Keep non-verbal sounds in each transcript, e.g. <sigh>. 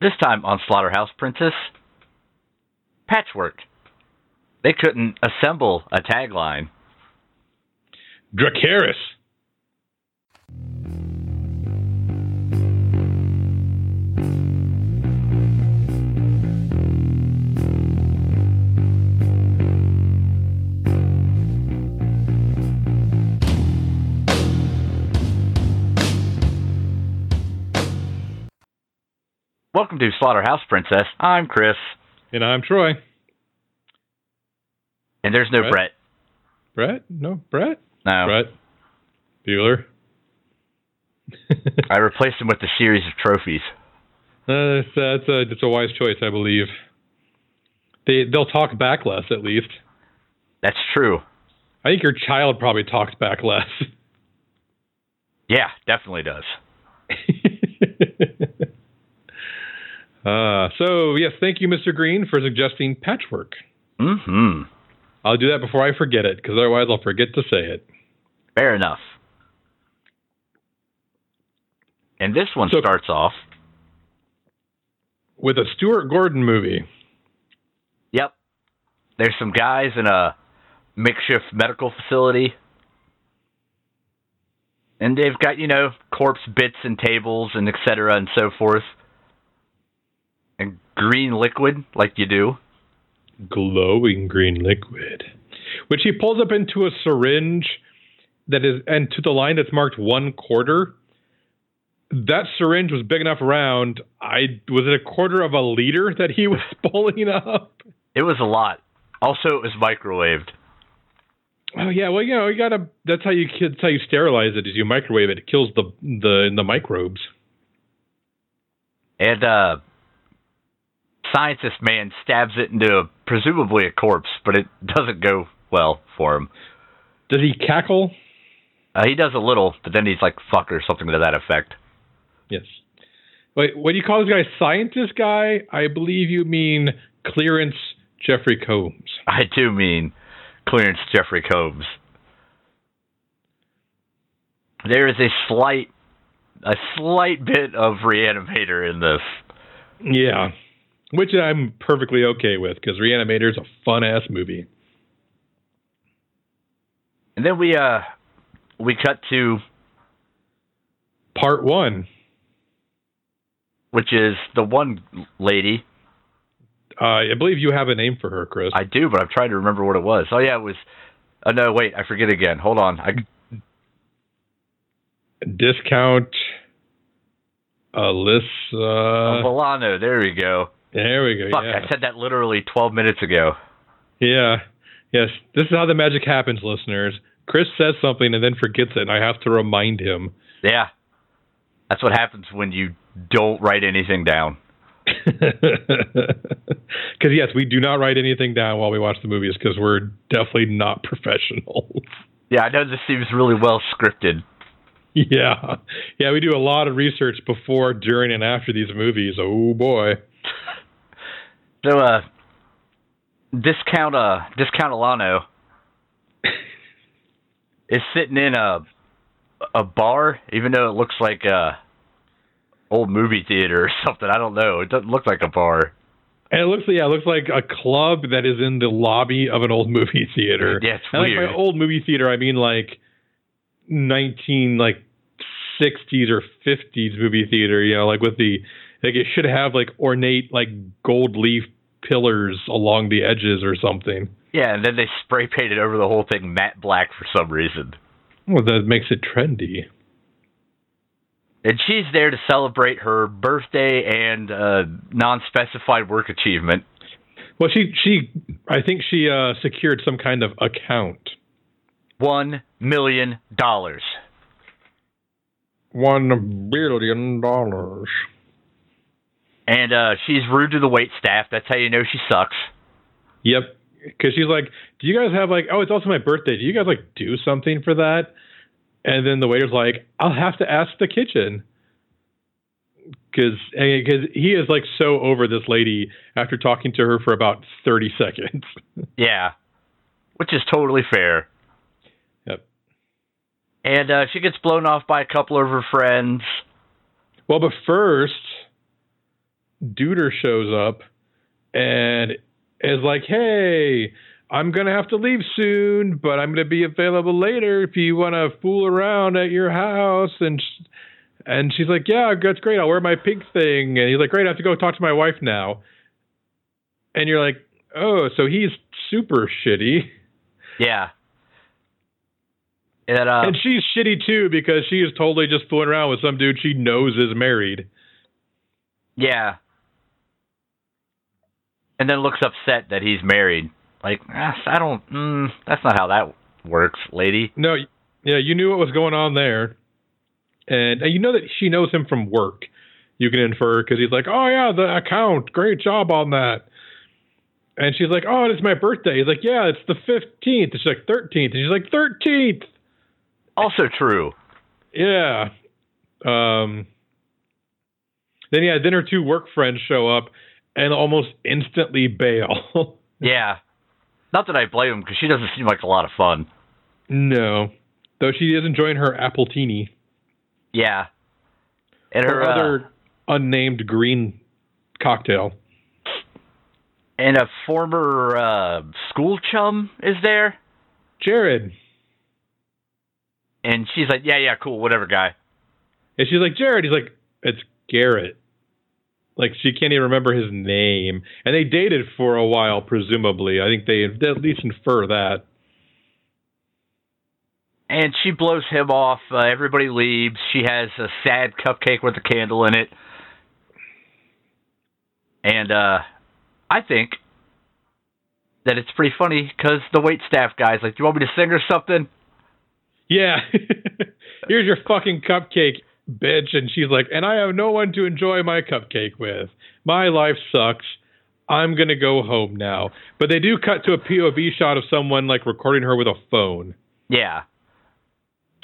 This time on Slaughterhouse Princess, patchwork. They couldn't assemble a tagline. Dracarys. Welcome to Slaughterhouse Princess. I'm Chris, And I'm Troy. and there's no Brett? Brett. No, Brett? No, Brett. Bueller. <laughs> I replaced him with a series of trophies. Uh, that's, that's, a, that's a wise choice, I believe. They, they'll talk back less, at least. That's true. I think your child probably talks back less. Yeah, definitely does. <laughs> uh, so, yes, thank you, Mr. Green, for suggesting patchwork. Mm-hmm. I'll do that before I forget it, because otherwise I'll forget to say it. Fair enough. And this one So- starts off. With a Stuart Gordon movie. Yep. There's some guys in a makeshift medical facility. And they've got, you know, corpse bits and tables and et cetera and so forth. And green liquid, like you do. glowing green liquid, which he pulls up into a syringe that is, and to the line that's marked one quarter. That syringe was big enough around. I was it a quarter of a liter that he was <laughs> pulling up. It was a lot. Also, it was microwaved. Oh yeah, well you know you gotta. That's how you that's how you sterilize it. Is you microwave it. It kills the the the microbes. And, uh, scientist man stabs it into a, presumably a corpse, but it doesn't go well for him. Does he cackle? Uh, he does a little, but then he's like, fuck or something to that effect. Yes. Wait, what do you call this guy? Scientist guy? I believe you mean clearance Jeffrey Combs. I do mean clearance Jeffrey Combs. There is a slight, a slight bit of reanimator in this. Yeah, which I'm perfectly okay with because Reanimator is a fun ass movie. And then we, uh, we cut to, Part one. which is the one lady. Uh, I believe you have a name for her, Chris. I do, but I'm trying to remember what it was. Oh yeah, it was. Oh no, wait, I forget again. Hold on. I, Discount Alyssa. Volano. There we go. There we go. Fuck, yeah. I said that literally 12 minutes ago. yeah. Yes. This is how the magic happens, listeners. Chris says something and then forgets it, and I have to remind him. Yeah, that's what happens when you don't write anything down. <laughs> Because yes, we do not write anything down while we watch the movies because we're definitely not <laughs> professionals. Yeah, I know this seems really well scripted. Yeah. Yeah, we do a lot of research before, during, and after these movies. Oh boy. So, uh, discount, uh, discount Alano <laughs> is sitting in a a bar, even though it looks like a old movie theater or <laughs> something. I don't know. It doesn't look like a bar. And it looks yeah, it looks like a club that is in the lobby of an old <laughs> movie theater. Yeah, it's and like weird. by old movie theater I mean like nineteen like sixties or fifties movie theater, you know, like with the like it should have like ornate like gold leaf pillars along the edges or something. Yeah, and then they spray painted over the whole thing matte black for some reason. Well that makes it trendy. And she's there to celebrate her birthday and uh, non-specified work achievement. Well she she I think she uh secured some kind of account. One million dollars. One billion dollars. And uh, she's rude to the wait staff. That's how you know she sucks. Yep. Because she's like, "Do you guys have like? Oh, it's also my birthday. Do you guys like do something for that?" And then the waiter's like, "I'll have to ask the kitchen." Because because he is like so over this lady after talking to her for about thirty seconds. <laughs> Yeah, which is totally fair. Yep. And uh, she gets blown off by a couple of her friends. Well, but first, Duder shows up and is like, "Hey, I'm gonna have to leave soon, but I'm gonna be available later if you want to fool around at your house." And sh- and she's like, "Yeah, that's great. I'll wear my pink thing." And he's like, "Great, I have to go talk to my wife now." And you're like, "Oh, so he's super shitty." Yeah. And, uh, and she's shitty too because she is totally just fooling around with some dude she knows is married. yeah. And then looks upset that he's married. Like, ah, I don't. Mm, that's not how that works, lady. No, yeah, you knew what was going on there, and, and you know that she knows him from work. You can infer because he's like, "Oh yeah, the account, great job on that." And she's like, "Oh, it's my birthday." He's like, "Yeah, it's the fifteenth." She's like, "13th," and she's like, "13th." Also true. Yeah. Um. Then yeah, then her two work friends show up and almost instantly bail. <laughs> Yeah. Not that I blame him because she doesn't seem like a lot of fun. no, though she is enjoying her apple teeny Yeah. And or her uh, other unnamed green cocktail. and a former uh, school chum is there, Jared. and she's like, "Yeah, yeah, cool, whatever, guy." And she's like, Jared. He's like, it's Garrett. Like she can't even remember his name. And they dated for a while, presumably. I think they at least infer that. And she blows him off. Uh, everybody leaves. She has a sad cupcake with a candle in it. And uh, I think that it's pretty funny because the wait staff guy's like, "Do you want me to sing or something?" Yeah. <laughs> Here's your fucking cupcake, bitch. And she's like, and I have no one to enjoy my cupcake with. My life sucks. I'm going to go home now. But they do cut to a POV shot of someone like recording her with a phone. Yeah.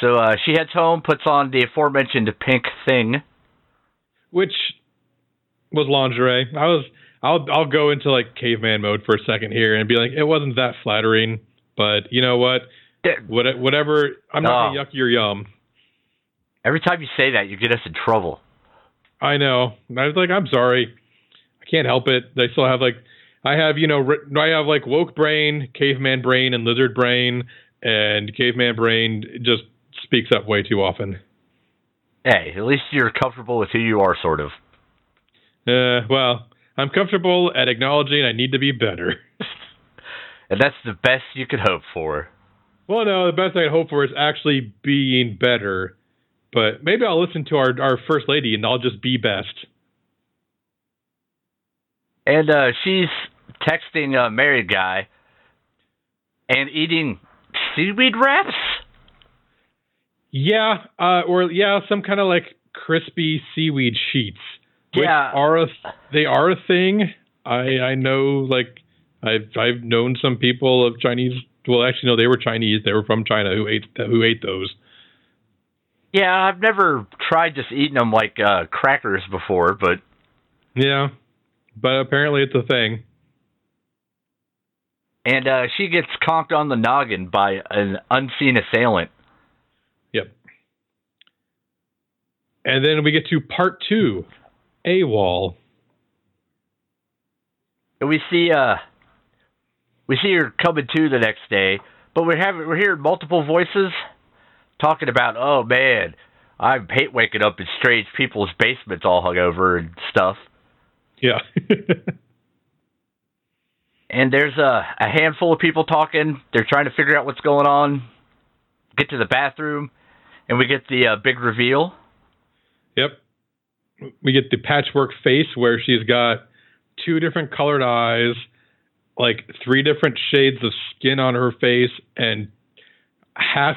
So uh, she heads home, puts on the aforementioned pink thing. which was lingerie. I was I'll I'll go into like caveman mode for a second here and be like it wasn't that flattering, but you know what? What whatever I'm not Oh. gonna yuck your yum. Every time you say that, you get us in trouble. I know. I was like I'm sorry. I can't help it. I still have like I have you know I have like woke brain, caveman brain, and lizard brain, and caveman brain just speaks up way too often. Hey, at least you're comfortable with who you are, sort of. Uh, well, I'm comfortable at acknowledging I need to be better. <laughs> And that's the best you could hope for. Well, no, the best I can hope for is actually being better. But maybe I'll listen to our, our first lady and I'll just be best. And uh, she's texting a married guy and eating seaweed wraps. Yeah, uh, or yeah, some kind of like crispy seaweed sheets. Which Yeah. are a, they are a thing. I I know like I've I've known some people of Chinese. Well, actually, no, they were Chinese. They were from China who ate who ate those. Yeah, I've never tried just eating them like uh, crackers before, but Yeah, but apparently it's a thing. and uh, she gets conked on the noggin by an unseen assailant. Yep. And then we get to part two, AWOL. And we see uh we see her coming to the next day, but we're having we're hearing multiple voices talking about, oh man, I hate waking up in strange people's basements all hungover and stuff. Yeah. <laughs> And there's a, a handful of people talking. They're trying to figure out what's going on. Get to the bathroom, and we get the uh, big reveal. yep. We get the patchwork face where she's got two different colored eyes, like three different shades of skin on her face, and half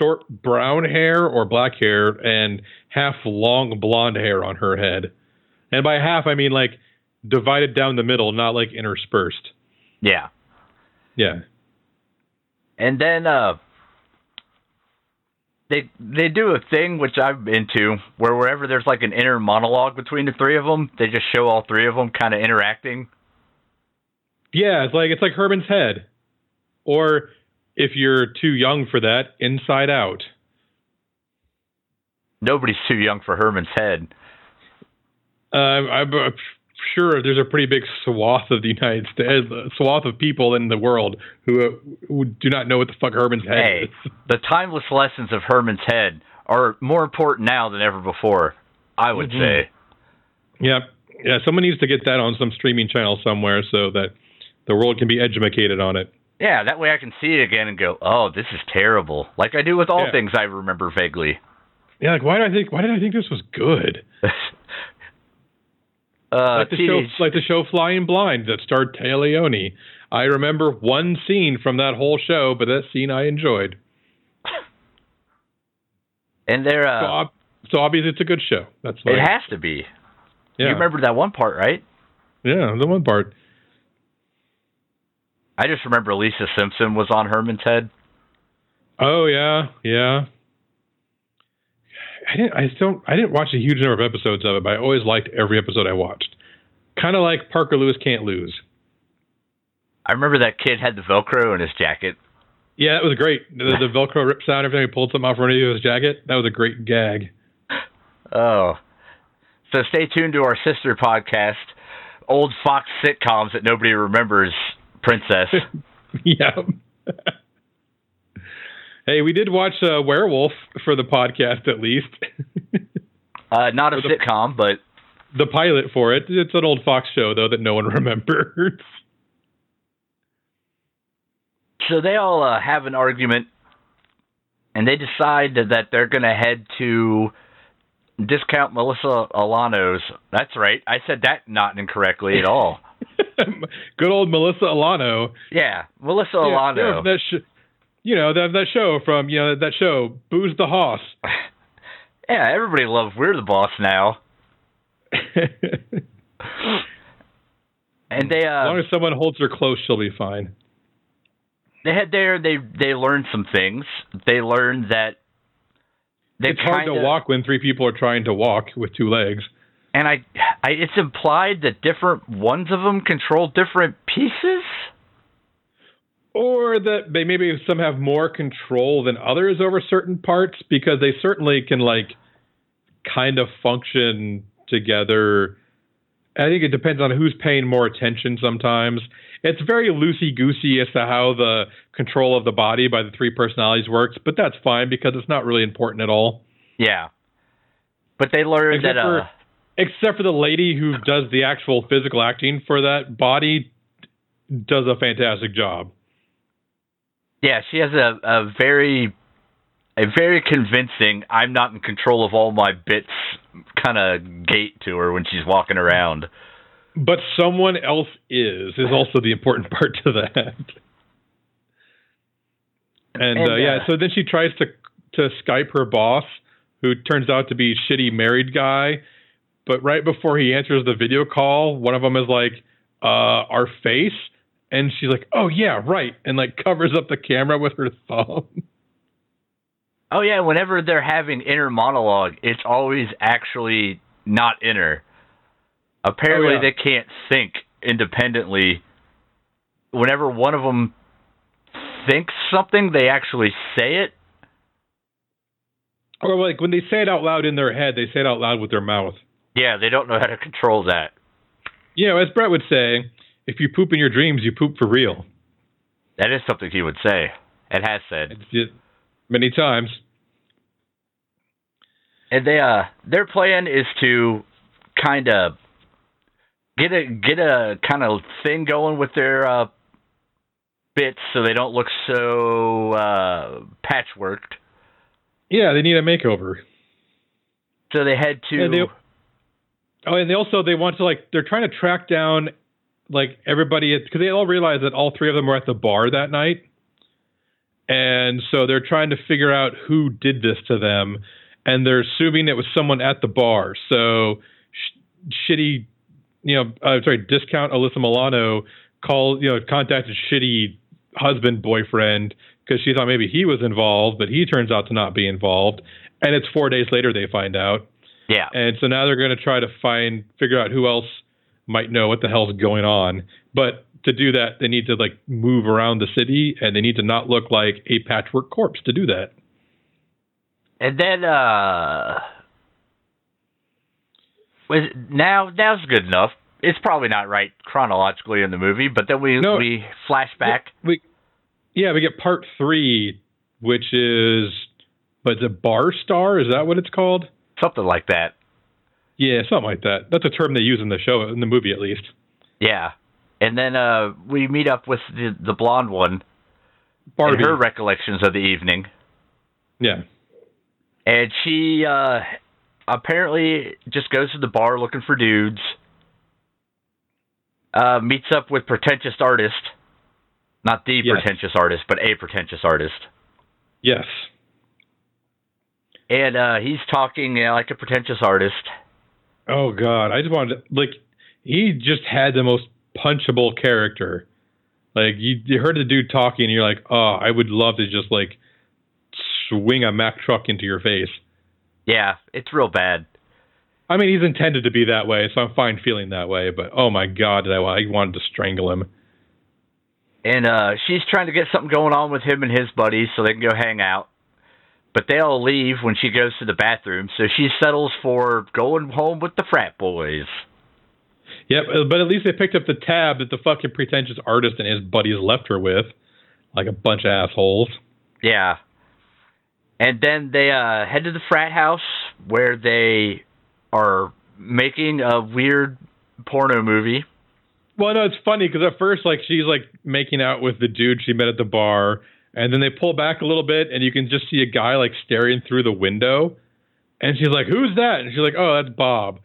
short brown hair or black hair and half long blonde hair on her head. And by half, I mean like divided down the middle, not like interspersed. Yeah. Yeah. And then uh they they do a thing which I'm into where wherever there's like an inner monologue between the three of them, they just show all three of them kind of interacting. Yeah, it's like it's like Herman's head. Or if you're too young for that, Inside Out. Nobody's too young for Herman's head. Uh, I, sure there's a pretty big swath of the United States, swath of people in the world who, uh, who do not know what the fuck Herman's head Hey, is. <laughs> the timeless lessons of Herman's Head are more important now than ever before. I would Mhm. say. Yeah, yeah. Someone needs to get that on some streaming channel somewhere so that the world can be educated on it. Yeah, that way I can see it again and go, "Oh, this is terrible." Like I do with all Yeah. things I remember vaguely. Yeah, like why did I think? Why did I think this was good? <laughs> uh, like the show, like the show Flying Blind that starred Téa Leoni. I remember one scene from that whole show, but that scene I enjoyed. <laughs> and there are So, uh, ob- so obviously it's a good show. That's it has to be. yeah, You remember that one part, right? yeah, the one part. I just remember Lisa Simpson was on Herman's Head. Oh yeah, yeah. I didn't. I don't. I didn't watch a huge number of episodes of it, but I always liked every episode I watched. Kind of like Parker Lewis can't lose. I remember that kid had the Velcro in his jacket. Yeah, that was great. The, the <laughs> Velcro rip sound every time he pulled something off underneath his jacket. That was a great gag. Oh. So stay tuned to our sister podcast, Old Fox Sitcoms That Nobody Remembers Princess. <laughs> yeah. <laughs> hey, we did watch uh, Werewolf for the podcast at least. <laughs> Uh, not a the- sitcom, but the pilot for it. It's an old Fox show though that no one remembers. so they all uh, have an argument, and they decide that, that they're going to head to discount Melissa Alano's. That's right. I said that not incorrectly at all. <laughs> Good old Melissa Alano. Yeah, Melissa Yeah, Alano. that sh- you know that that show from you know that show Booze the Hoss. <laughs> yeah, everybody loves We're the Boss now. <laughs> And they as uh long as someone holds her close, she'll be fine. they had there they they learned some things. They learned that they it's hard to walk when three people are trying to walk with two legs. And I, I it's implied that different ones of them control different pieces. Or that they maybe some have more control than others over certain parts because they certainly can like kind of function together. I think it depends on who's paying more attention sometimes. It's very loosey goosey as to how the control of the body by the three personalities works, but that's fine because it's not really important at all. Yeah, but they learned Except that uh, Except for the lady who does the actual physical acting for that body does a fantastic job. yeah, she has a a very a very convincing I'm not in control of all my bits kind of gait to her when she's walking around. But someone else is is also the important <laughs> part to that. And, And, uh, yeah, uh, so then she tries to to Skype her boss, who turns out to be shitty married guy. But right before he answers the video call, one of them is like, uh, "Our face," and she's like, "Oh yeah, right," and like covers up the camera with her thumb. <laughs> Oh yeah, whenever they're having inner monologue, it's always actually not inner. Apparently, Oh, yeah. they can't think independently. Whenever one of them thinks something, they actually say it. Or like when they say it out loud in their head, they say it out loud with their mouth. Yeah, they don't know how to control that. You know, as Brett would say, if you poop in your dreams, you poop for real. That is something he would say. It has said. Many times. And they uh their plan is to kind of get a get a kind of thing going with their uh bits so they don't look so uh patchworked. Yeah, they need a makeover. So they head to Yeah, they- Oh, and they also they want to like they're trying to track down like everybody because they all realize that all three of them were at the bar that night, and so they're trying to figure out who did this to them, and they're assuming it was someone at the bar. So sh- shitty, you know, uh, sorry, discount Alyssa Milano called you know contacted shitty husband boyfriend because she thought maybe he was involved, but he turns out to not be involved, and it's four days later they find out. Yeah. And so now they're going to try to find, figure out who else might know what the hell's going on. But to do that, they need to like move around the city and they need to not look like a patchwork corpse to do that. And then uh was now now's good enough. it's probably not right chronologically in the movie, but then we No. we flash back. We, yeah, we get part three, which is, but the Bar Star is that what it's called? Something like that. Yeah, something like that. That's a term they use in the show, in the movie at least. Yeah. And then uh, we meet up with the, the blonde one Barbie. and her recollections of the evening. yeah. And she uh, apparently just goes to the bar looking for dudes. Uh, meets up with pretentious artist. Not the Yes. pretentious artist, but a pretentious artist. Yes. And uh, he's talking you know, like a pretentious artist. Oh God, I just wanted to, like he just had the most punchable character. Like you, you heard the dude talking, and you're like, oh, I would love to just like swing a Mack truck into your face. Yeah, it's real bad. I mean, he's intended to be that way, so I'm fine feeling that way. But oh my God, did I, I wanted to strangle him. And uh, she's trying to get something going on with him and his buddies so they can go hang out. But they all leave when she goes to the bathroom, so she settles for going home with the frat boys. Yep, uh, but at least they picked up the tab that the fucking pretentious artist and his buddies left her with, like a bunch of assholes. Yeah. And then they uh, head to the frat house where they are making a weird porno movie. Well, no, it's funny because at first, like, she's like making out with the dude she met at the bar, and then they pull back a little bit, and you can just see a guy like staring through the window, and she's like, "Who's that?" And she's like, "Oh, that's Bob.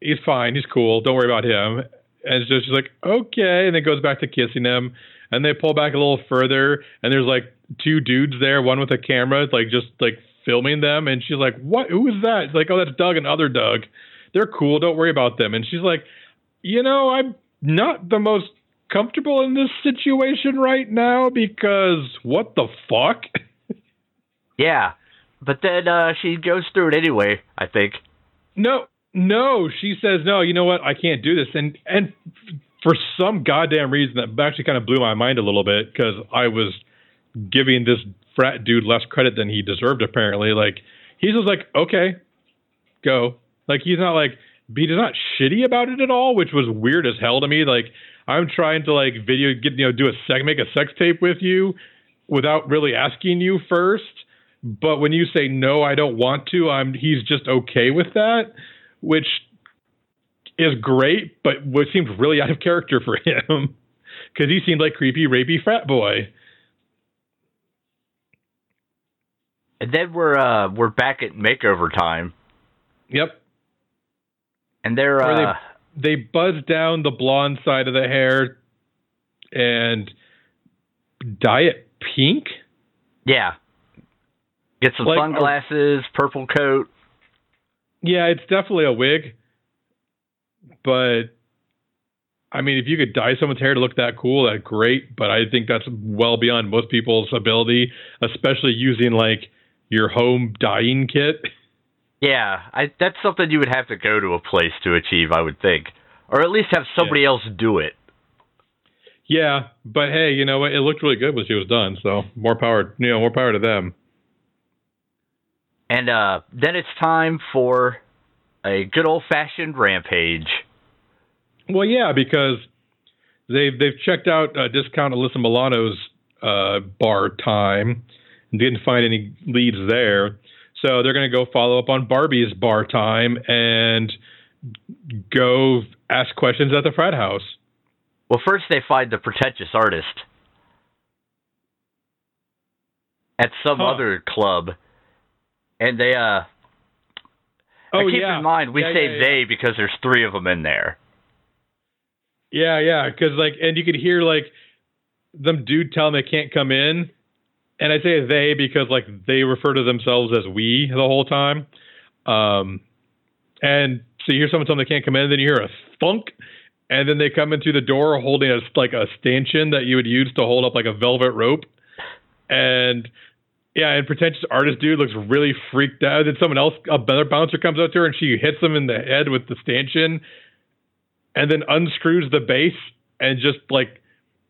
He's fine. He's cool. Don't worry about him." And so she's like, "Okay," and then goes back to kissing him, and they pull back a little further, and there's like two dudes there, one with a camera, like just like filming them, and she's like, "What? Who is that?" It's like, "Oh, that's Doug and other Doug. They're cool. Don't worry about them." And she's like, "You know, I'm not the most comfortable in this situation right now because what the fuck?" <laughs> Yeah. But then uh, she goes through it anyway, I think. No, no. She says, no, you know what? I can't do this. And and for some goddamn reason, that actually kind of blew my mind a little bit because I was giving this frat dude less credit than he deserved, apparently. Like, he's just like, okay, go. Like, he's not like, he's not shitty about it at all, which was weird as hell to me. Like, I'm trying to, like, video, get, you know, do a seg, make a sex tape with you without really asking you first. But when you say no, I don't want to, I'm he's just okay with that, which is great, but what seemed really out of character for him because he seemed like creepy, rapey frat boy. And then we're uh, we're back at makeover time, Yep, and they're uh, they buzz down the blonde side of the hair and dye it pink. yeah, get some Like, sunglasses, purple coat. Yeah, it's definitely a wig, but I mean, if you could dye someone's hair to look that cool, that's great. But I think that's well beyond most people's ability, especially using like your home dyeing kit. <laughs> Yeah, I, that's something you would have to go to a place to achieve, I would think, or at least have somebody else do it. Yeah, but hey, you know what? It looked really good when she was done. So more power, you know, more power to them. And uh, then it's time for a good old fashioned rampage. Well, yeah, because they've they've checked out uh, discount Alyssa Milano's uh, bar time and didn't find any leads there. So they're going to go follow up on Barbie's bar time and go ask questions at the frat house. Well, first they find the pretentious artist at some Huh. other club, and they uh. Oh keep yeah, in mind we Yeah, say yeah. they because there's three of them in there. Yeah, yeah, because like, and you could hear like them dude tell them they can't come in, and I say they because like they refer to themselves as we the whole time. Um, and so you hear someone tell them they can't come in, then you hear a thunk, and then they come into the door holding a like a stanchion that you would use to hold up like a velvet rope, and yeah, and pretentious artist dude looks really freaked out. Then someone else, a better bouncer comes up to her and she hits him in the head with the stanchion, and then unscrews the base and just like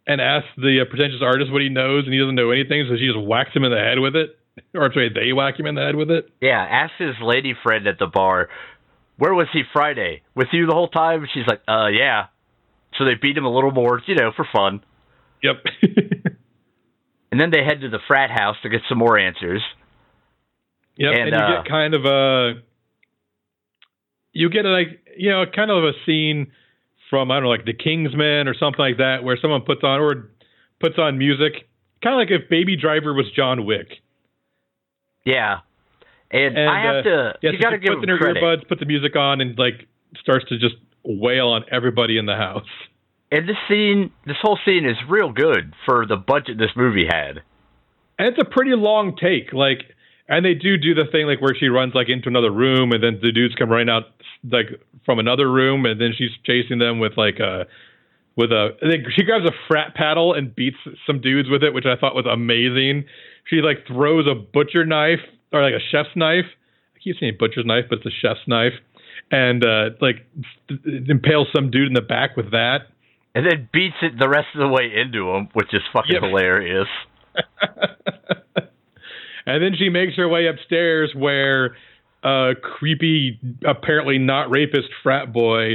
and asks the uh, pretentious artist what he knows, and he doesn't know anything, so she just whacks him in the head with it, or I'm sorry, they whack him in the head with it. Yeah, ask his lady friend at the bar where was he Friday? With you the whole time? She's like, uh, yeah. So they beat him a little more, you know, for fun. Yep. <laughs> and then they head to the frat house to get some more answers. Yep, and, and you uh, get kind of a, you get like you know kind of a scene from I don't know like the Kingsman or something like that where someone puts on or puts on music, kind of like if Baby Driver was John Wick. Yeah, and, and I have uh, to. Yeah, you so got to give puts in her credit. earbuds, put the music on, and like starts to just wail on everybody in the house. And this scene, this whole scene is real good for the budget this movie had. And it's a pretty long take, like, and they do do the thing like where she runs like into another room, and then the dudes come running out like from another room, and then she's chasing them with like a with a. she grabs a frat paddle and beats some dudes with it, which I thought was amazing. She like throws a butcher knife or like a chef's knife. I keep saying butcher's knife, but it's a chef's knife, and uh, like impales some dude in the back with that, and then beats it the rest of the way into him, which is fucking yep. hilarious. <laughs> and then she makes her way upstairs where a creepy, apparently not rapist frat boy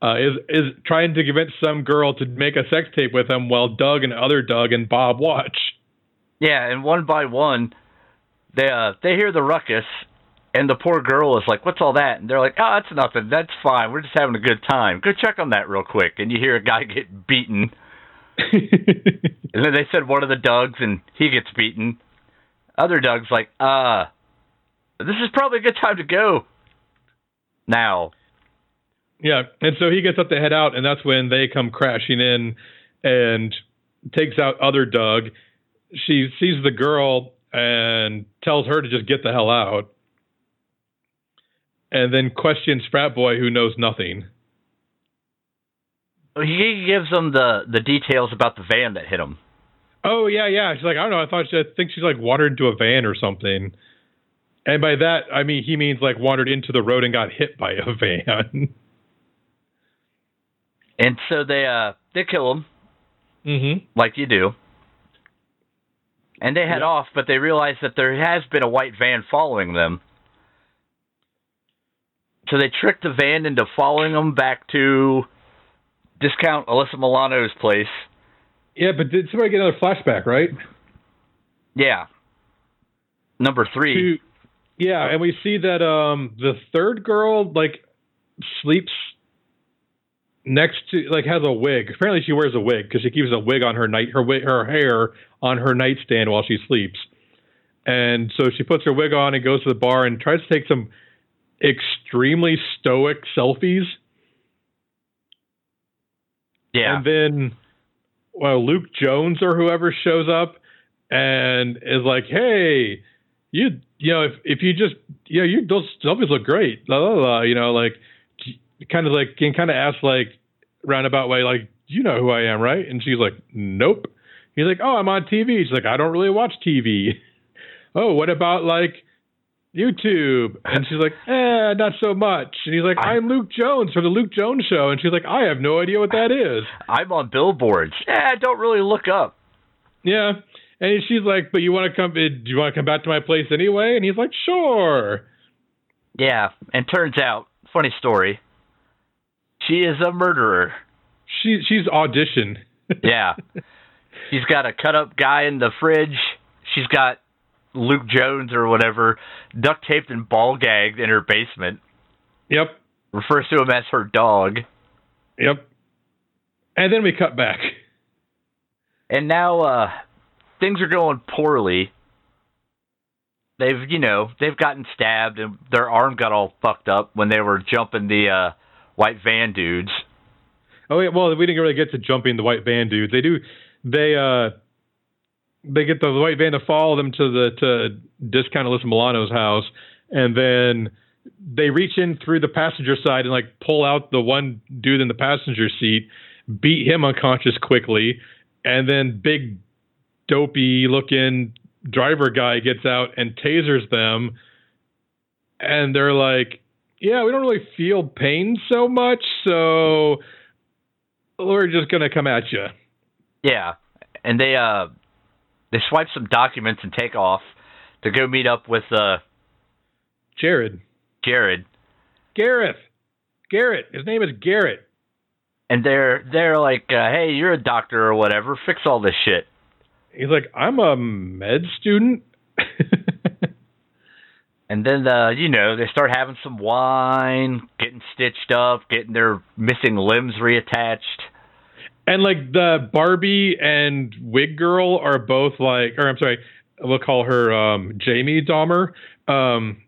uh, is is trying to convince some girl to make a sex tape with him while Doug and other Doug and Bob watch. Yeah, and one by one, they uh, they hear the ruckus, and the poor girl is like, "What's all that?" And they're like, "Oh, that's nothing. That's fine. We're just having a good time. Go check on that real quick." And you hear a guy <laughs> get beaten. <laughs> and then they said one of the Dougs, and he gets beaten. Other Doug's like, "Uh, this is probably a good time to go." Now. Yeah, and so he gets up to head out, and that's when they come crashing in and takes out other Doug. She sees the girl and tells her to just get the hell out. And then questions Frat Boy, who knows nothing. He gives them the, the details about the van that hit him. Oh yeah, yeah. She's like, I don't know. I thought she, I think she's like wandered into a van or something. And by that, I mean he means like wandered into the road and got hit by a van. <laughs> and so they uh they kill him, mm-hmm. like you do and they head off, but they realize that there has been a white van following them. So they trick the van into following them back to discount Alyssa Milano's place. Yeah, but did somebody get another flashback, right? Yeah. Number three. To, yeah, and we see that um, the third girl like sleeps next to like has a wig. Apparently, she wears a wig because she keeps a wig on her night her her hair on her nightstand while she sleeps. And so she puts her wig on and goes to the bar and tries to take some extremely stoic selfies. Yeah. And then well, Luke Jones or whoever shows up and is like, "Hey, you you know, if if you just you know, you those selfies look great." La la la, you know, like kind of like can kind of ask like roundabout way, like, you know who I am, right? And she's like, Nope. He's like, Oh, I'm on TV. She's like, I don't really watch TV. <laughs> oh, what about like YouTube? And she's like, Eh, not so much. And he's like, I'm Luke Jones from the Luke Jones Show. And she's like, I have no idea what that is. <laughs> I'm on billboards. Yeah, I don't really look up. Yeah. And she's like, But you want to come? Do you want to come back to my place anyway? And he's like, Sure. Yeah. And turns out, funny story she is a murderer. She she's auditioned. <laughs> yeah. She's got a cut up guy in the fridge. She's got Luke Jones or whatever duct taped and ball gagged in her basement. Yep. Refers to him as her dog. Yep. And then we cut back. And now uh things are going poorly. They've, you know, they've gotten stabbed and their arm got all fucked up when they were jumping the uh white van dudes. Oh yeah, well we didn't really get to jumping the white van dudes. They do they uh they get the white van to follow them to the to discount Alyssa Milano's house and then they reach in through the passenger side and like pull out the one dude in the passenger seat, beat him unconscious quickly, and then big dopey looking driver guy gets out and tasers them and they're like yeah, we don't really feel pain so much, so we're just gonna come at you. Yeah, and they uh they swipe some documents and take off to go meet up with uh Jared. Jared. Gareth. Garrett. His name is Garrett. And they're they're like, uh, "Hey, you're a doctor or whatever. Fix all this shit." He's like, I'm a med student. <laughs> And then, uh, you know, they start having some wine, getting stitched up, getting their missing limbs reattached. And like the Barbie and Wig Girl are both like, or I'm sorry, we'll call her um, Jamie Dahmer. Um,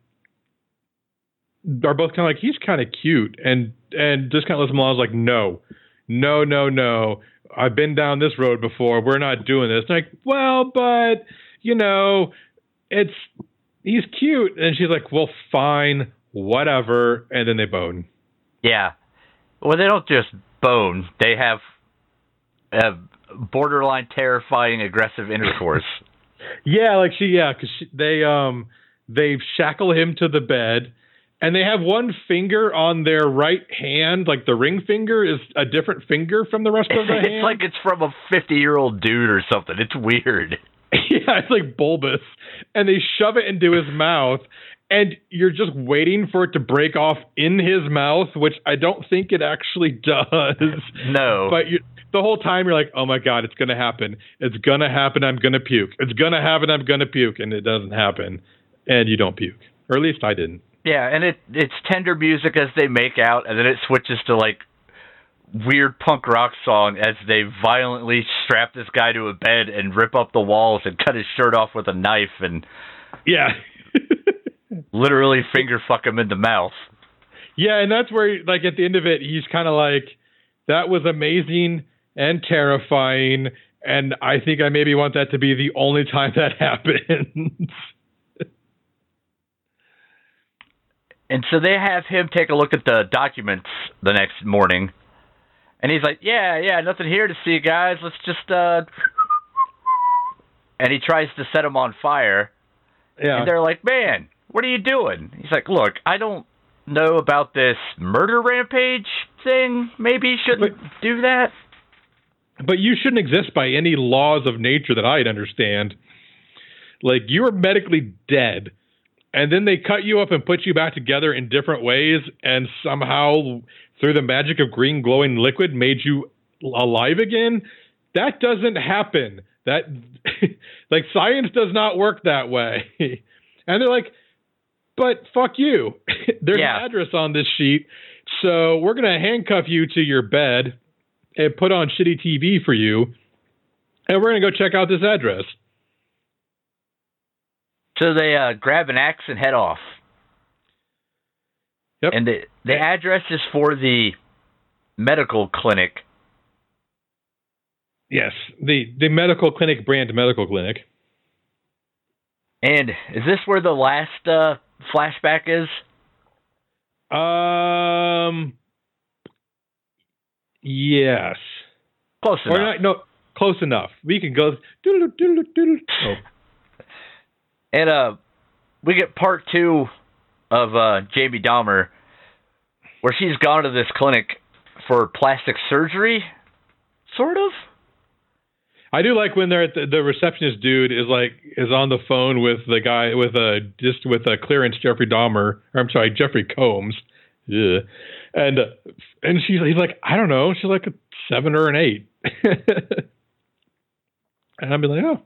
are both kind of like he's kind of cute, and and just kind of along. I was like, no, no, no, no. I've been down this road before. We're not doing this. like, well, but you know, it's he's cute, and she's like, well, fine, whatever. And then they bone. Yeah. Well, they don't just bone; they have a borderline terrifying aggressive intercourse. <laughs> Yeah, like she, yeah, because they um they shackle him to the bed, and they have one finger on their right hand, like the ring finger is a different finger from the rest of the hand. <laughs> it's like it's from a 50 year old dude or something. It's weird. <laughs> yeah, it's like bulbous, and they shove it into his mouth, and you're just waiting for it to break off in his mouth, which I don't think it actually does. No. But you, the whole time you're like, oh my god, it's gonna happen. It's gonna happen. I'm gonna puke. It's gonna happen. I'm gonna puke, and it doesn't happen, and you don't puke, or at least I didn't. Yeah, and it it's tender music as they make out, and then it switches to like weird punk rock song as they violently strap this guy to a bed and rip up the walls and cut his shirt off with a knife and Yeah. <laughs> literally finger fuck him in the mouth. yeah, and that's where, like, at the end of it, he's kind of like, that was amazing and terrifying, and I think I maybe want that to be the only time that <laughs> happens. And so they have him take a look at the documents the next morning. And he's like, "Yeah, yeah, nothing here to see, guys. Let's just uh and he tries to set him on fire. yeah. And they're like, "Man, what are you doing?" He's like, "Look, I don't know about this murder rampage thing. Maybe you shouldn't do that." But you shouldn't exist by any laws of nature that I'd understand. Like you are medically dead, and then they cut you up and put you back together in different ways, and somehow through the magic of green glowing liquid made you alive again. That doesn't happen. That <laughs> like science does not work that way. <laughs> and they're like, but fuck you. <laughs> There's Yeah. an address on this sheet, so we're gonna handcuff you to your bed and put on shitty TV for you, and we're gonna go check out this address. So they uh, grab an axe and head off. Yep. And the the address is for the medical clinic. Yes, the the medical clinic brand medical clinic. And is this where the last uh, flashback is? Um. Yes. Close Or enough. not, no, close enough. We can go. Doodle, doodle, doodle. Oh, <laughs> And uh, we get part two of uh, Jamie Dahmer, where she's gone to this clinic for plastic surgery, sort of. I do like when they're at the, the receptionist dude is like is on the phone with the guy with a just with a clearance Jeffrey Dahmer. Or I'm sorry, Jeffrey Combs. Yeah. And and she's he's like I don't know. She's like a seven or an eight. <laughs> and I'd be like, oh,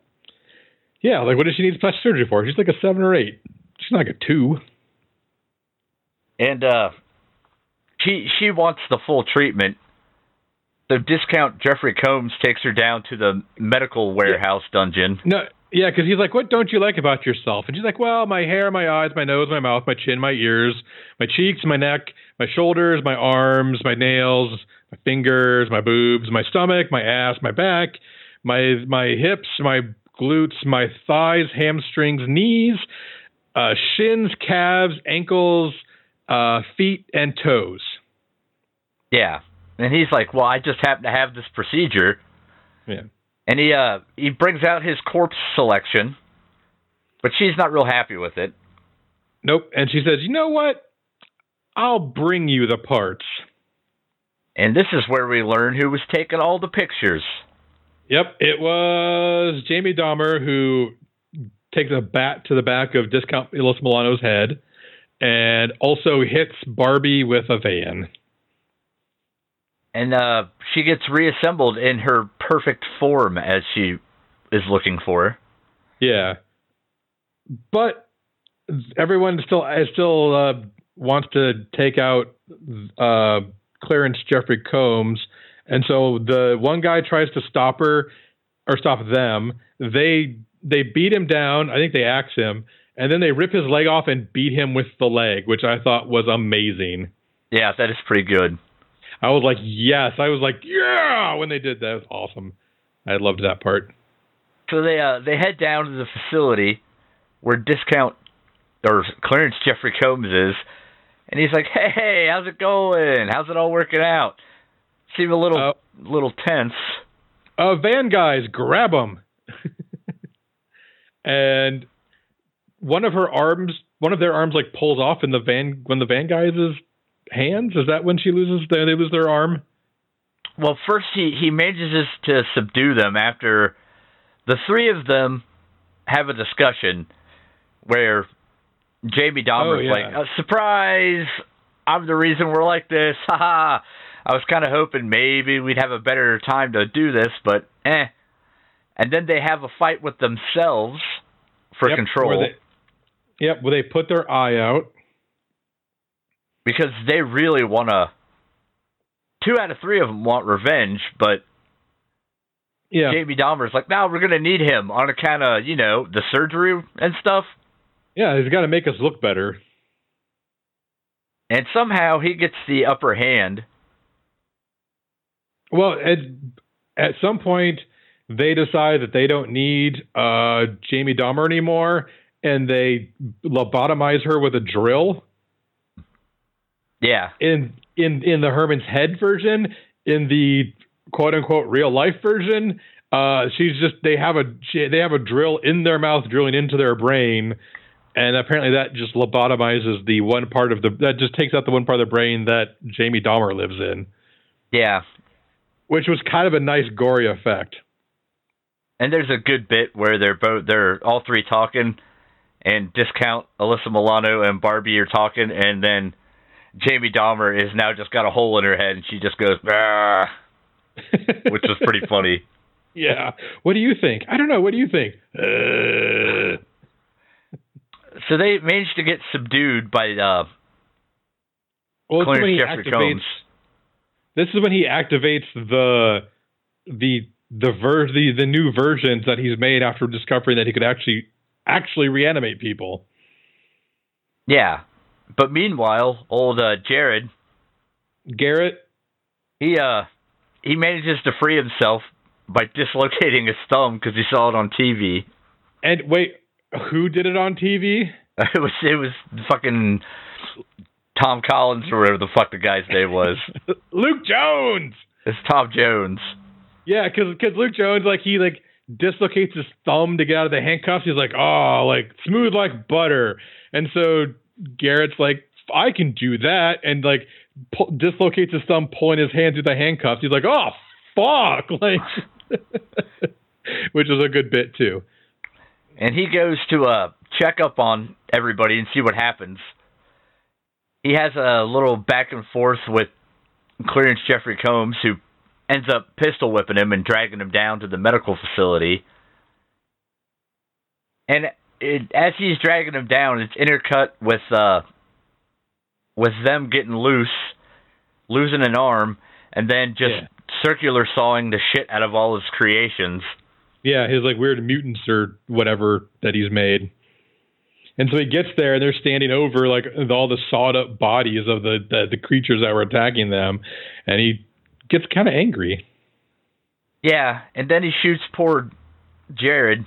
yeah. Like, what does she need plastic surgery for? She's like a seven or eight. She's not like a two. And uh, she she wants the full treatment. The discount Jeffrey Combs takes her down to the medical warehouse dungeon. No, yeah, because he's like, "What don't you like about yourself?" And she's like, "Well, my hair, my eyes, my nose, my mouth, my chin, my ears, my cheeks, my neck, my shoulders, my arms, my nails, my fingers, my boobs, my stomach, my ass, my back, my my hips, my glutes, my thighs, hamstrings, knees, uh, shins, calves, ankles, uh, feet, and toes." Yeah. And he's like, "Well, I just happen to have this procedure." Yeah. And he uh he brings out his corpse selection, but she's not real happy with it. Nope. And she says, "You know what? I'll bring you the parts." And this is where we learn who was taking all the pictures. Yep, it was Jamie Dahmer who takes a bat to the back of Discount Los Milano's head and also hits Barbie with a van. And uh, she gets reassembled in her perfect form as she is looking for. Yeah, but everyone still still uh, wants to take out uh, clearance Jeffrey Combs, and so the one guy tries to stop her or stop them. They they beat him down. I think they axe him, and then they rip his leg off and beat him with the leg, which I thought was amazing. Yeah, that is pretty good. I was like, yes. I was like, yeah, when they did that. It was awesome. I loved that part. So they uh, they head down to the facility where discount or clearance Jeffrey Combs is, and he's like, "Hey, hey how's it going? How's it all working out?" Seem a little uh, little tense. Uh, van guys, grab him. <laughs> and one of her arms, one of their arms, like pulls off in the van when the van guys' hands. Is that when she loses? They lose their arm. Well, first he he manages to subdue them after the three of them have a discussion where Jamie Dahmer's oh, yeah. like, "Surprise! I'm the reason we're like this." <laughs> Haha. I was kind of hoping maybe we'd have a better time to do this, but eh. And then they have a fight with themselves for yep, control. Where they, yep, where they put their eye out because they really want to. Two out of three of them want revenge, but yeah. Jamie Dahmer's like, now we're gonna need him on account of you know the surgery and stuff. Yeah, he's got to make us look better. And somehow he gets the upper hand. Well, at at some point they decide that they don't need uh, Jamie Dahmer anymore, and they lobotomize her with a drill. Yeah. In in in the Herman's Head version, in the quote unquote real life version, uh, she's just they have a they have a drill in their mouth drilling into their brain, and apparently that just lobotomizes the one part of the that just takes out the one part of the brain that Jamie Dahmer lives in. Yeah. Which was kind of a nice gory effect. And there's a good bit where they're both they're all three talking and discount Alyssa Milano and Barbie are talking and then Jamie Dahmer is now just got a hole in her head and she just goes, which was pretty funny. <laughs> Yeah. What do you think? I don't know. What do you think? Uh... So they managed to get subdued by uh, well, clearance Jeffrey Combs. This is when he activates the the the ver- the the new versions that he's made after discovering that he could actually actually reanimate people. Yeah, but meanwhile, old uh, Jared Garrett, he uh he manages to free himself by dislocating his thumb because he saw it on TV. And wait, who did it on TV? <laughs> it was it was fucking Tom Collins or whatever the fuck the guy's name was. <laughs> Luke Jones. It's Tom Jones. Yeah, because because Luke Jones like he like dislocates his thumb to get out of the handcuffs. He's like, oh, like smooth like butter. And so Garrett's like, I can do that, and like dislocates his thumb, pulling his hand through the handcuffs. He's like, oh fuck, <laughs> like, <laughs> which is a good bit too. And he goes to uh, check up on everybody and see what happens. He has a little back and forth with clearance Jeffrey Combs, who ends up pistol whipping him and dragging him down to the medical facility. And it, as he's dragging him down, it's intercut with uh, with them getting loose, losing an arm, and then just yeah. circular sawing the shit out of all his creations. Yeah, his like weird mutants or whatever that he's made. And so he gets there, and they're standing over like all the sawed up bodies of the the, the creatures that were attacking them, and he gets kind of angry. Yeah, and then he shoots poor Jared.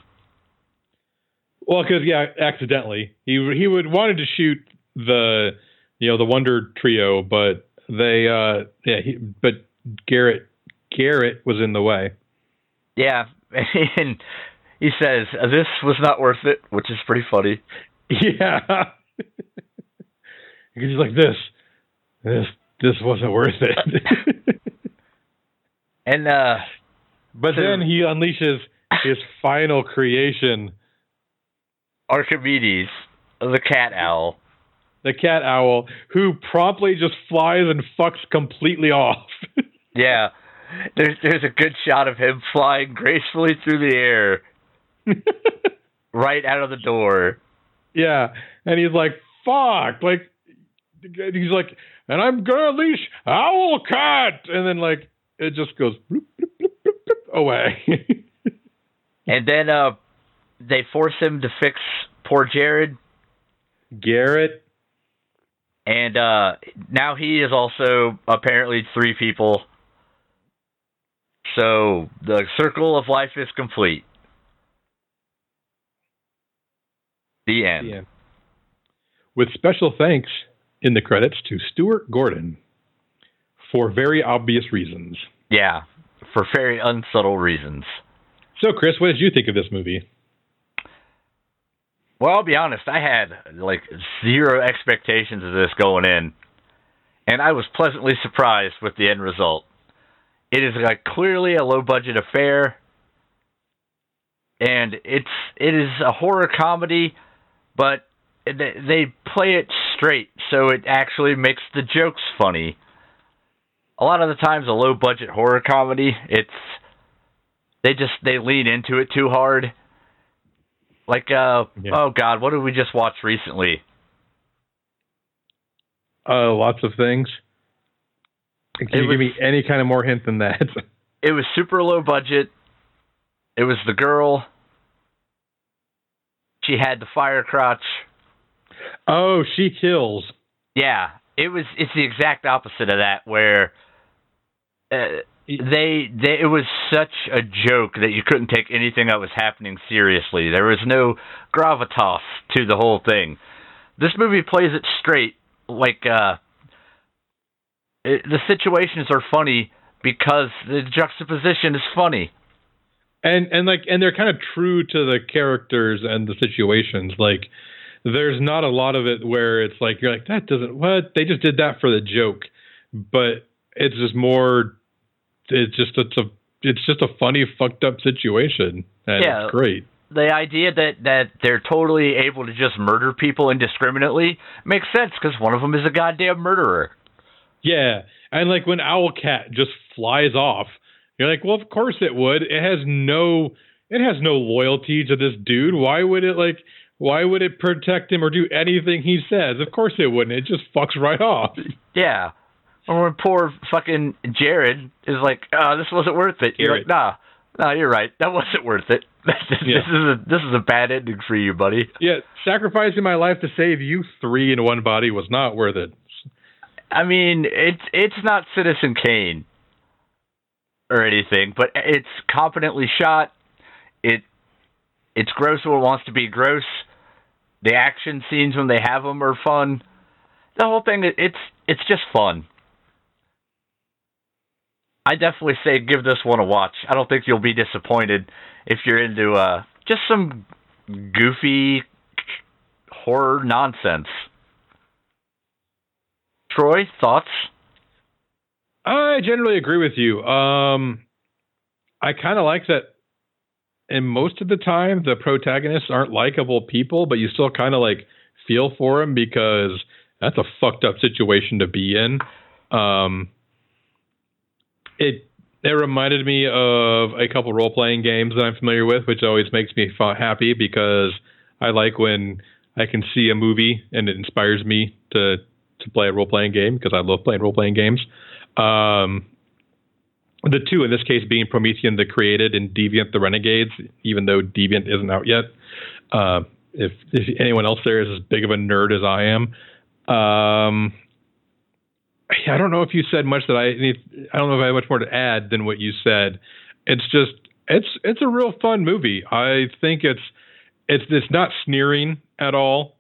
Well, because yeah, accidentally he he would wanted to shoot the you know the Wonder Trio, but they uh yeah he, but Garrett Garrett was in the way. Yeah, <laughs> and he says this was not worth it, which is pretty funny. Yeah, <laughs> because he's like this, this this wasn't worth it. <laughs> and uh, but so, then he unleashes his final creation, Archimedes, the cat owl. the cat owl, who promptly just flies and fucks completely off. <laughs> yeah, there's there's a good shot of him flying gracefully through the air, <laughs> right out of the door. Yeah, and he's like, "Fuck!" Like he's like, "And I'm gonna leash owl cat," and then like it just goes bloop, bloop, bloop, away. <laughs> and then uh, they force him to fix poor Jared. Garrett. And uh, now he is also apparently three people. So the circle of life is complete. The end. The end. With special thanks in the credits to Stuart Gordon for very obvious reasons. Yeah, for very unsubtle reasons. So, Chris, what did you think of this movie? Well, I'll be honest, I had like zero expectations of this going in, and I was pleasantly surprised with the end result. It is like clearly a low budget affair, and it's it is a horror comedy, but they play it straight, so it actually makes the jokes funny. A lot of the times, a low budget horror comedy, it's they just they lean into it too hard like, uh, yeah. oh God, what did we just watch recently? Uh, lots of things. Can it you was, give me any kind of more hint than that? <laughs> it was super low budget. It was the girl. She had the fire crotch. Oh, she kills. Yeah, it was. It's the exact opposite of that, where uh, they, they it was such a joke that you couldn't take anything that was happening seriously. There was no gravitas to the whole thing. This movie plays it straight, like uh, it, the situations are funny because the juxtaposition is funny. And and like and they're kind of true to the characters and the situations. Like there's not a lot of it where it's like you're like that doesn't what they just did that for the joke, but it's just more it's just it's a it's just a funny fucked up situation and yeah, it's great. The idea that that they're totally able to just murder people indiscriminately makes sense because one of them is a goddamn murderer. Yeah and like when owlcat just flies off you're like well of course it would. It has no it has no loyalty to this dude. Why would it like why would it protect him or do anything he says? Of course it wouldn't. It just fucks right off. <laughs> Yeah or when poor fucking Jared is like, oh, this wasn't worth it. You're like, nah, nah, you're right. That wasn't worth it. <laughs> this yeah. is a this is a bad ending for you, buddy. Yeah, sacrificing my life to save you three in one body was not worth it. I mean, it's it's not Citizen Kane or anything, but it's competently shot. It it's gross when it wants to be gross. The action scenes when they have them are fun. The whole thing, it's it's just fun. I definitely say give this one a watch. I don't think you'll be disappointed if you're into uh, just some goofy horror nonsense. Troy, thoughts? I generally agree with you. Um, I kind of like that. And most of the time, the protagonists aren't likable people, but you still kind of like feel for them because that's a fucked up situation to be in. Um, it it reminded me of a couple role playing games that I'm familiar with, which always makes me happy because I like when I can see a movie and it inspires me to to play a role playing game because I love playing role playing games. Um, the two in this case being Promethean the Created and Deviant the Renegades, even though Deviant isn't out yet. Uh, if, if anyone else there is as big of a nerd as I am, um, I don't know if you said much that I need. I don't know if I have much more to add than what you said. It's just it's it's a real fun movie. I think it's it's it's not sneering at all.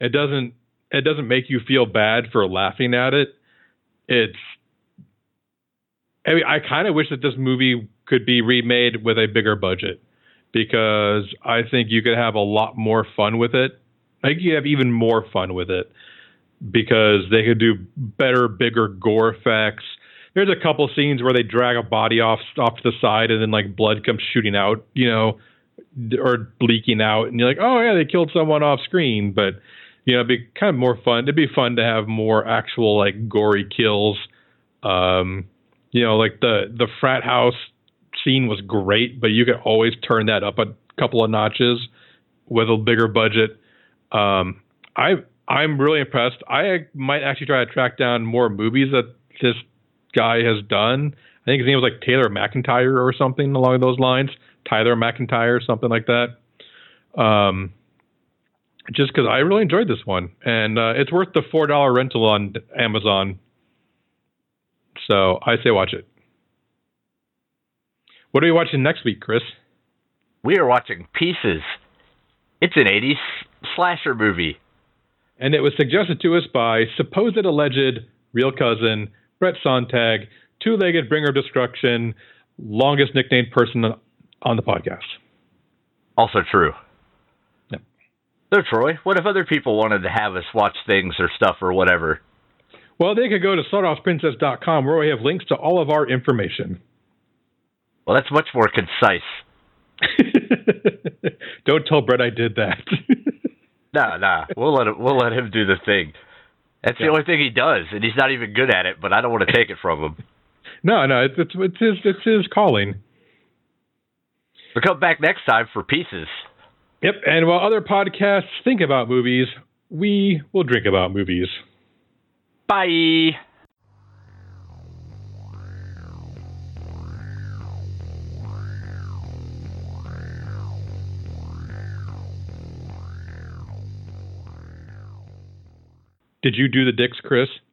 It doesn't it doesn't make you feel bad for laughing at it. It's I mean, I kind of wish that this movie could be remade with a bigger budget because I think you could have a lot more fun with it. I think you have even more fun with it because they could do better, bigger gore effects. There's a couple scenes where they drag a body off off to the side and then like blood comes shooting out, you know, or leaking out, and you're like, oh yeah, they killed someone off screen, but You know, it'd be kind of more fun. It'd be fun to have more actual like gory kills. Um, you know, like the the frat house scene was great, but you could always turn that up a couple of notches with a bigger budget. Um, I I'm really impressed. I might actually try to track down more movies that this guy has done. I think his name was like Taylor McIntyre or something along those lines. Tyler MacIntyre, something like that. Um, just because I really enjoyed this one, and uh, it's worth the four dollar rental on Amazon. So I say watch it. What are we watching next week, Chris? We are watching Pieces. It's an 80s slasher movie. And it was suggested to us by supposed alleged real cousin Brett Sontag, two legged bringer of destruction, longest nicknamed person on the podcast. Also true. Yep. So, Troy, what if other people wanted to have us watch things or stuff or whatever? Well, they could go to slaughterhouseprincess.com where we have links to all of our information. Well, that's much more concise. <laughs> Don't tell Brett I did that. <laughs> nah, nah. We'll let him. We'll let him do the thing. That's the only thing he does, and he's not even good at it. But I don't want to take it from him. no, no, it's it's, it's his it's his calling. We'll come back next time for pieces. Yep, and while other podcasts think about movies, we will drink about movies. Bye. Did you do the dicks, Chris?